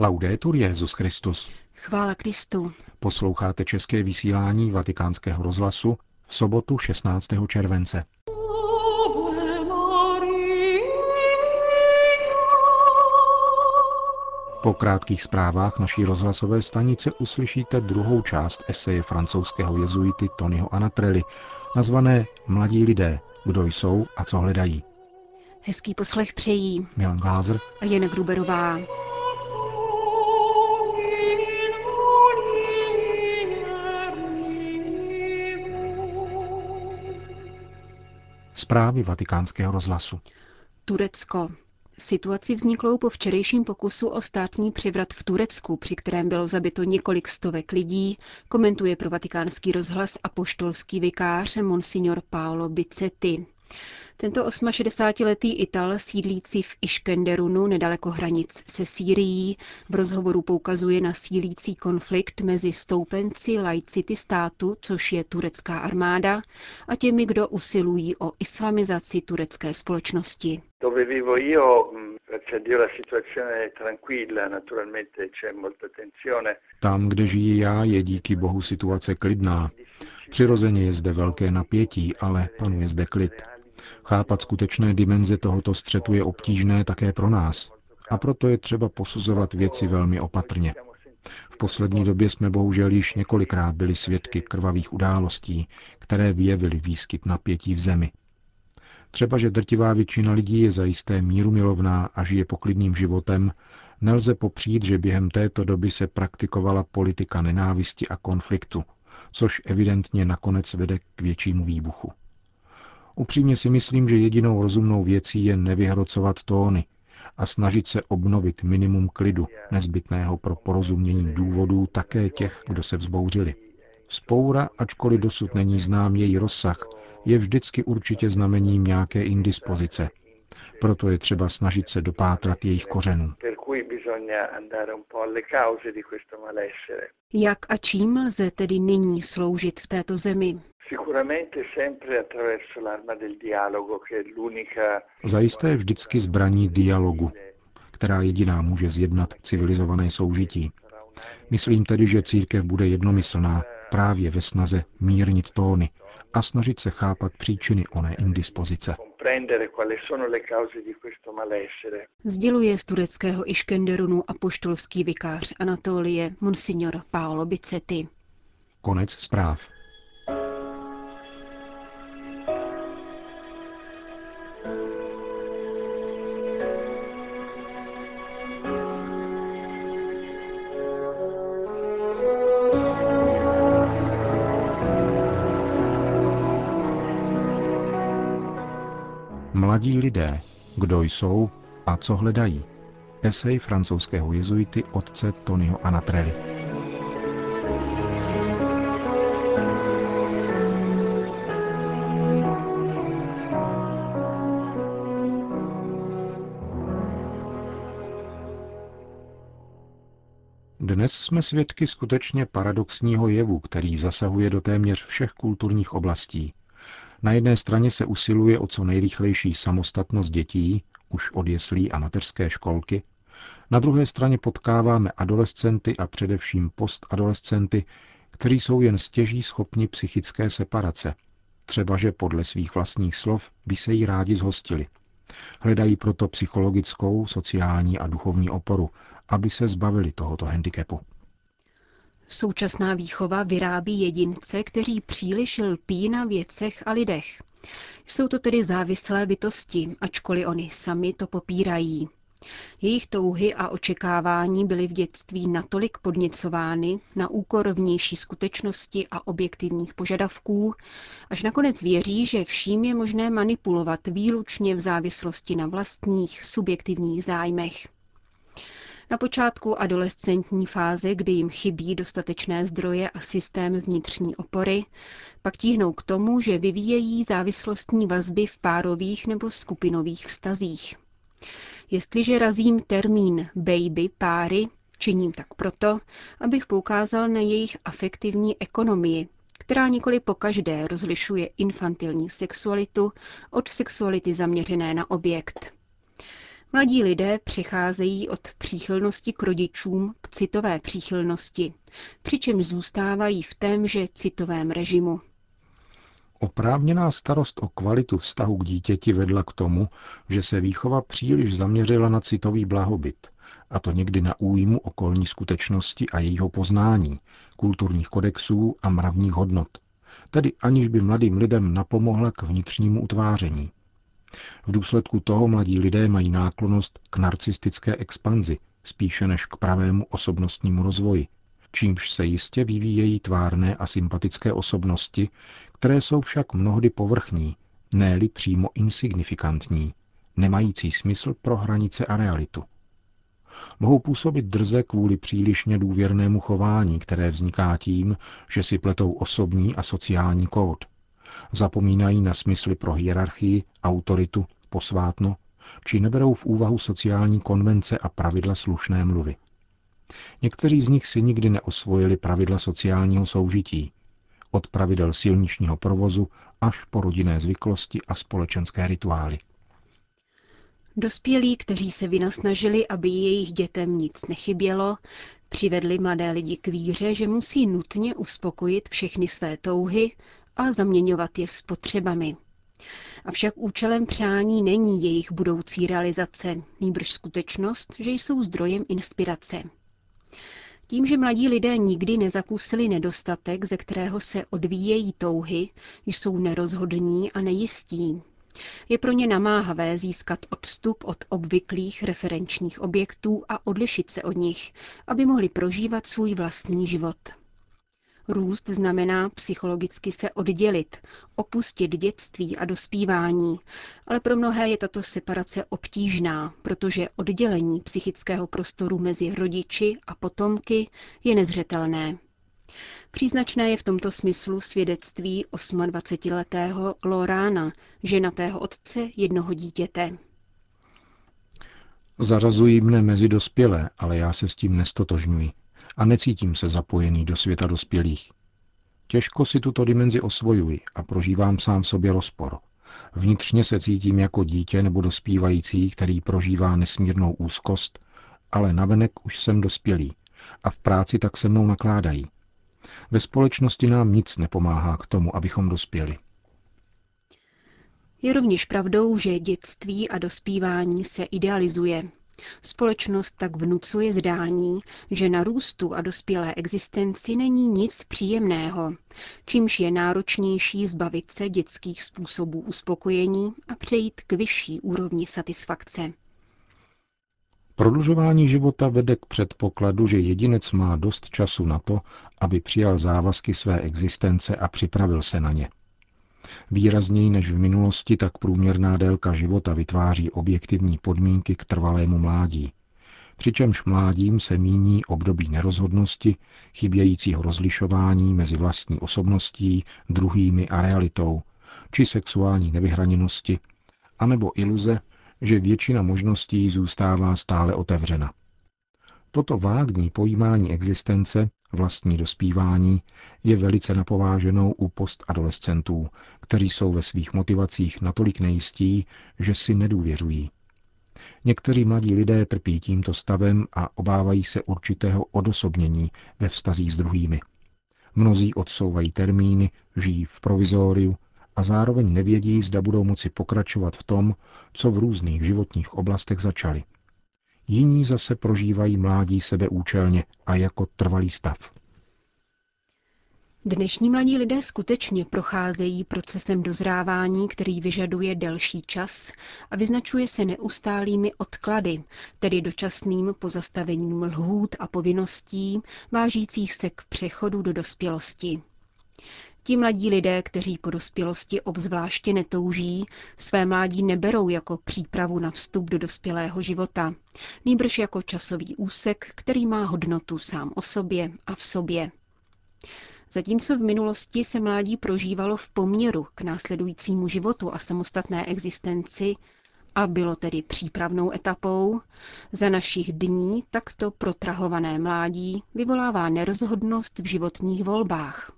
Laudetur Jezus Christus. Chvála Kristu. Posloucháte české vysílání Vatikánského rozhlasu v sobotu 16. července. Po krátkých zprávách naší rozhlasové stanice uslyšíte druhou část eseje francouzského jezuity Tonyho Anatrelli, nazvané Mladí lidé, kdo jsou a co hledají. Hezký poslech přejí Milan Glázer a Jana Gruberová. Zprávy vatikánského rozhlasu. Turecko. Situaci vzniklou po včerejším pokusu o státní převrat v Turecku, při kterém bylo zabito několik stovek lidí, komentuje pro vatikánský rozhlas a poštolský vikář Monsignor Paolo Bicetti. Tento 68-letý Ital sídlící v Iškenderunu nedaleko hranic se Sýrií v rozhovoru poukazuje na sílící konflikt mezi stoupenci laicity státu, což je turecká armáda, a těmi, kdo usilují o islamizaci turecké společnosti. Tam, kde žiji já, je díky bohu situace klidná. Přirozeně je zde velké napětí, ale panuje zde klid. Chápat skutečné dimenze tohoto střetu je obtížné také pro nás. A proto je třeba posuzovat věci velmi opatrně. V poslední době jsme bohužel již několikrát byli svědky krvavých událostí, které vyjevily výskyt napětí v zemi. Třeba, že drtivá většina lidí je zajisté míru milovná a žije poklidným životem, nelze popřít, že během této doby se praktikovala politika nenávisti a konfliktu, což evidentně nakonec vede k většímu výbuchu. Upřímně si myslím, že jedinou rozumnou věcí je nevyhrocovat tóny a snažit se obnovit minimum klidu, nezbytného pro porozumění důvodů také těch, kdo se vzbouřili. Spoura, ačkoliv dosud není znám její rozsah, je vždycky určitě znamením nějaké indispozice. Proto je třeba snažit se dopátrat jejich kořenů. Jak a čím lze tedy nyní sloužit v této zemi? Zajisté vždycky zbraní dialogu, která jediná může zjednat civilizované soužití. Myslím tedy, že církev bude jednomyslná právě ve snaze mírnit tóny a snažit se chápat příčiny oné indispozice. Sděluje z tureckého Iškenderunu apoštolský vikář Anatolie Monsignor Paolo Bicetti. Konec zpráv. Mladí lidé, kdo jsou a co hledají. Esej francouzského jezuity otce Tonyho Anatrelli. Dnes jsme svědky skutečně paradoxního jevu, který zasahuje do téměř všech kulturních oblastí, na jedné straně se usiluje o co nejrychlejší samostatnost dětí, už od jeslí a mateřské školky, na druhé straně potkáváme adolescenty a především postadolescenty, kteří jsou jen stěží schopni psychické separace, třeba že podle svých vlastních slov by se jí rádi zhostili. Hledají proto psychologickou, sociální a duchovní oporu, aby se zbavili tohoto handicapu. Současná výchova vyrábí jedince, kteří příliš lpí na věcech a lidech. Jsou to tedy závislé bytosti, ačkoliv oni sami to popírají. Jejich touhy a očekávání byly v dětství natolik podněcovány na úkor vnější skutečnosti a objektivních požadavků, až nakonec věří, že vším je možné manipulovat výlučně v závislosti na vlastních subjektivních zájmech. Na počátku adolescentní fáze, kdy jim chybí dostatečné zdroje a systém vnitřní opory, pak tíhnou k tomu, že vyvíjejí závislostní vazby v párových nebo skupinových vztazích. Jestliže razím termín baby páry, činím tak proto, abych poukázal na jejich afektivní ekonomii, která nikoli pokaždé rozlišuje infantilní sexualitu od sexuality zaměřené na objekt. Mladí lidé přicházejí od příchylnosti k rodičům k citové příchylnosti, přičemž zůstávají v témže citovém režimu. Oprávněná starost o kvalitu vztahu k dítěti vedla k tomu, že se výchova příliš zaměřila na citový blahobyt, a to někdy na újmu okolní skutečnosti a jejího poznání, kulturních kodexů a mravních hodnot, tedy aniž by mladým lidem napomohla k vnitřnímu utváření. V důsledku toho mladí lidé mají náklonost k narcistické expanzi, spíše než k pravému osobnostnímu rozvoji, čímž se jistě vyvíjejí tvárné a sympatické osobnosti, které jsou však mnohdy povrchní, ne přímo insignifikantní, nemající smysl pro hranice a realitu. Mohou působit drze kvůli přílišně důvěrnému chování, které vzniká tím, že si pletou osobní a sociální kód. Zapomínají na smysly pro hierarchii, autoritu, posvátno, či neberou v úvahu sociální konvence a pravidla slušné mluvy. Někteří z nich si nikdy neosvojili pravidla sociálního soužití, od pravidel silničního provozu až po rodinné zvyklosti a společenské rituály. Dospělí, kteří se vynasnažili, aby jejich dětem nic nechybělo, přivedli mladé lidi k víře, že musí nutně uspokojit všechny své touhy a zaměňovat je s potřebami. Avšak účelem přání není jejich budoucí realizace, nýbrž skutečnost, že jsou zdrojem inspirace. Tím, že mladí lidé nikdy nezakusili nedostatek, ze kterého se odvíjejí touhy, jsou nerozhodní a nejistí. Je pro ně namáhavé získat odstup od obvyklých referenčních objektů a odlišit se od nich, aby mohli prožívat svůj vlastní život. Růst znamená psychologicky se oddělit, opustit dětství a dospívání, ale pro mnohé je tato separace obtížná, protože oddělení psychického prostoru mezi rodiči a potomky je nezřetelné. Příznačné je v tomto smyslu svědectví 28-letého Lorána, ženatého otce jednoho dítěte. Zařazují mne mezi dospělé, ale já se s tím nestotožňuji a necítím se zapojený do světa dospělých. Těžko si tuto dimenzi osvojuji a prožívám sám v sobě rozpor. Vnitřně se cítím jako dítě nebo dospívající, který prožívá nesmírnou úzkost, ale navenek už jsem dospělý a v práci tak se mnou nakládají. Ve společnosti nám nic nepomáhá k tomu, abychom dospěli. Je rovněž pravdou, že dětství a dospívání se idealizuje. Společnost tak vnucuje zdání, že na růstu a dospělé existenci není nic příjemného, čímž je náročnější zbavit se dětských způsobů uspokojení a přejít k vyšší úrovni satisfakce. Prodlužování života vede k předpokladu, že jedinec má dost času na to, aby přijal závazky své existence a připravil se na ně. Výrazněji než v minulosti, tak průměrná délka života vytváří objektivní podmínky k trvalému mládí. Přičemž mládím se míní období nerozhodnosti, chybějícího rozlišování mezi vlastní osobností, druhými a realitou, či sexuální nevyhraněnosti, anebo iluze, že většina možností zůstává stále otevřena. Toto vágní pojímání existence, vlastní dospívání, je velice napováženou u postadolescentů, kteří jsou ve svých motivacích natolik nejistí, že si nedůvěřují. Někteří mladí lidé trpí tímto stavem a obávají se určitého odosobnění ve vztazích s druhými. Mnozí odsouvají termíny, žijí v provizóriu a zároveň nevědí, zda budou moci pokračovat v tom, co v různých životních oblastech začali. Jiní zase prožívají mládí sebeúčelně a jako trvalý stav. Dnešní mladí lidé skutečně procházejí procesem dozrávání, který vyžaduje delší čas a vyznačuje se neustálými odklady, tedy dočasným pozastavením lhůt a povinností, vážících se k přechodu do dospělosti. Ti mladí lidé, kteří po dospělosti obzvláště netouží, své mládí neberou jako přípravu na vstup do dospělého života, nýbrž jako časový úsek, který má hodnotu sám o sobě a v sobě. Zatímco v minulosti se mládí prožívalo v poměru k následujícímu životu a samostatné existenci, a bylo tedy přípravnou etapou, za našich dní takto protrahované mládí vyvolává nerozhodnost v životních volbách.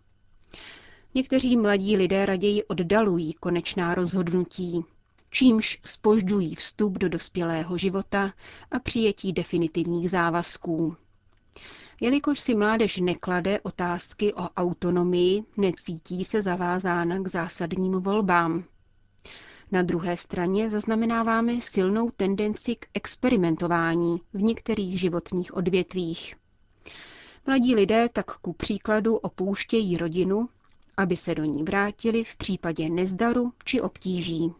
Někteří mladí lidé raději oddalují konečná rozhodnutí. čímž spožďují vstup do dospělého života a přijetí definitivních závazků. Jelikož si mládež neklade otázky o autonomii, necítí se zavázána k zásadním volbám. Na druhé straně zaznamenáváme silnou tendenci k experimentování v některých životních odvětvích. Mladí lidé tak ku příkladu opouštějí rodinu, aby se do ní vrátili v případě nezdaru či obtíží.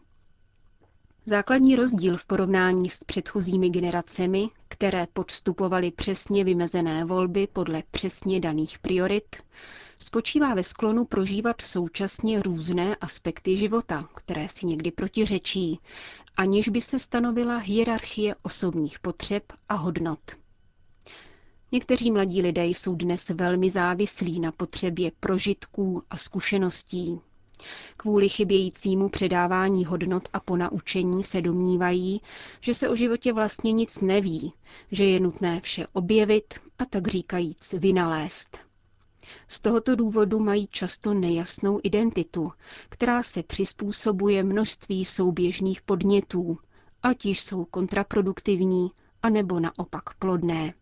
Základní rozdíl v porovnání s předchozími generacemi, které podstupovaly přesně vymezené volby podle přesně daných priorit, spočívá ve sklonu prožívat současně různé aspekty života, které si někdy protiřečí, aniž by se stanovila hierarchie osobních potřeb a hodnot. Někteří mladí lidé jsou dnes velmi závislí na potřebě prožitků a zkušeností. Kvůli chybějícímu předávání hodnot a ponaučení se domnívají, že se o životě vlastně nic neví, že je nutné vše objevit a tak říkajíc vynalézt. Z tohoto důvodu mají často nejasnou identitu, která se přizpůsobuje množství souběžných podnětů, ať již jsou kontraproduktivní, anebo naopak plodné.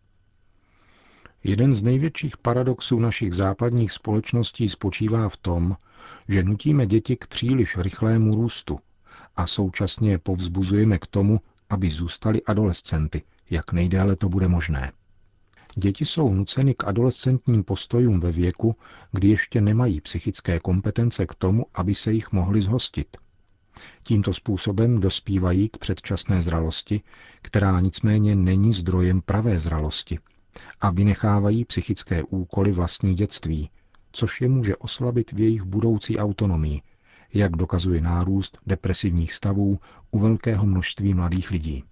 Jeden z největších paradoxů našich západních společností spočívá v tom, že nutíme děti k příliš rychlému růstu a současně je povzbuzujeme k tomu, aby zůstali adolescenty, jak nejdéle to bude možné. Děti jsou nuceny k adolescentním postojům ve věku, kdy ještě nemají psychické kompetence k tomu, aby se jich mohli zhostit. Tímto způsobem dospívají k předčasné zralosti, která nicméně není zdrojem pravé zralosti a vynechávají psychické úkoly vlastní dětství, což je může oslabit v jejich budoucí autonomii, jak dokazuje nárůst depresivních stavů u velkého množství mladých lidí.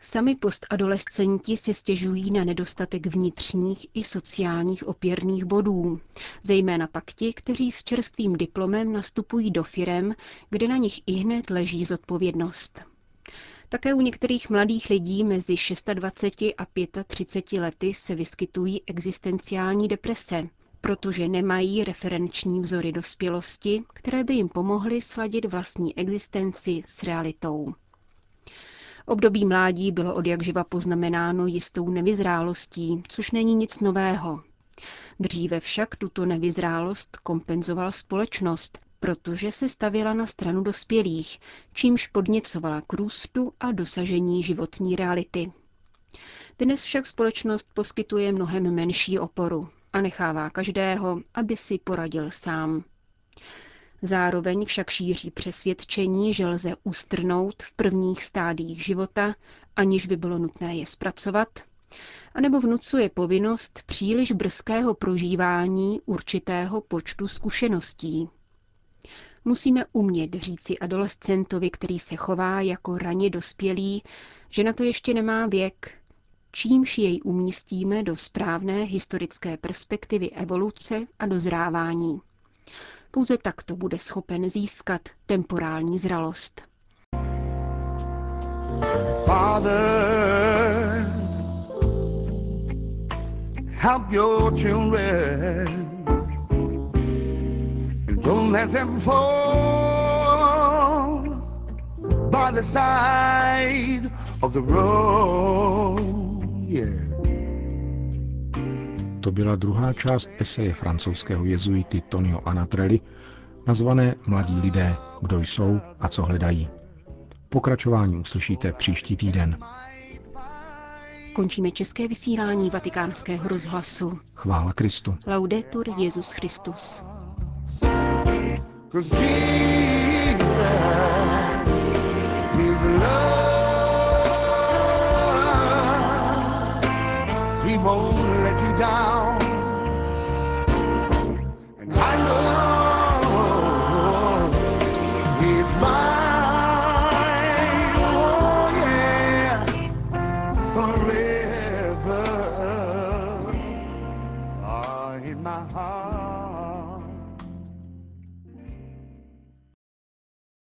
Sami postadolescenti se stěžují na nedostatek vnitřních i sociálních opěrných bodů, zejména pak ti, kteří s čerstvým diplomem nastupují do firem, kde na nich i hned leží zodpovědnost. Také u některých mladých lidí mezi 26 a 35 lety se vyskytují existenciální deprese, protože nemají referenční vzory dospělosti, které by jim pomohly sladit vlastní existenci s realitou. Období mládí bylo od jakživa poznamenáno jistou nevyzrálostí, což není nic nového. Dříve však tuto nevyzrálost kompenzovala společnost, protože se stavěla na stranu dospělých, čímž podněcovala k růstu a dosažení životní reality. Dnes však společnost poskytuje mnohem menší oporu a nechává každého, aby si poradil sám. Zároveň však šíří přesvědčení, že lze ustrnout v prvních stádiích života, aniž by bylo nutné je zpracovat, anebo vnucuje povinnost příliš brzkého prožívání určitého počtu zkušeností. Musíme umět říci adolescentovi, který se chová jako raně dospělý, že na to ještě nemá věk, čímž jej umístíme do správné historické perspektivy evoluce a dozrávání. Pouze takto bude schopen získat temporální zralost. Father, help your children. Don't let them fall by the side of the road. Yeah. To byla druhá část eseje francouzského jezuity Tonio Anatrelli, nazvané Mladí lidé, kdo jsou a co hledají. Pokračování uslyšíte příští týden. Končíme české vysílání vatikánského rozhlasu. Chvála Kristu. Laudetur Jezus Christus. Cause Jesus, His love, He won't let you down.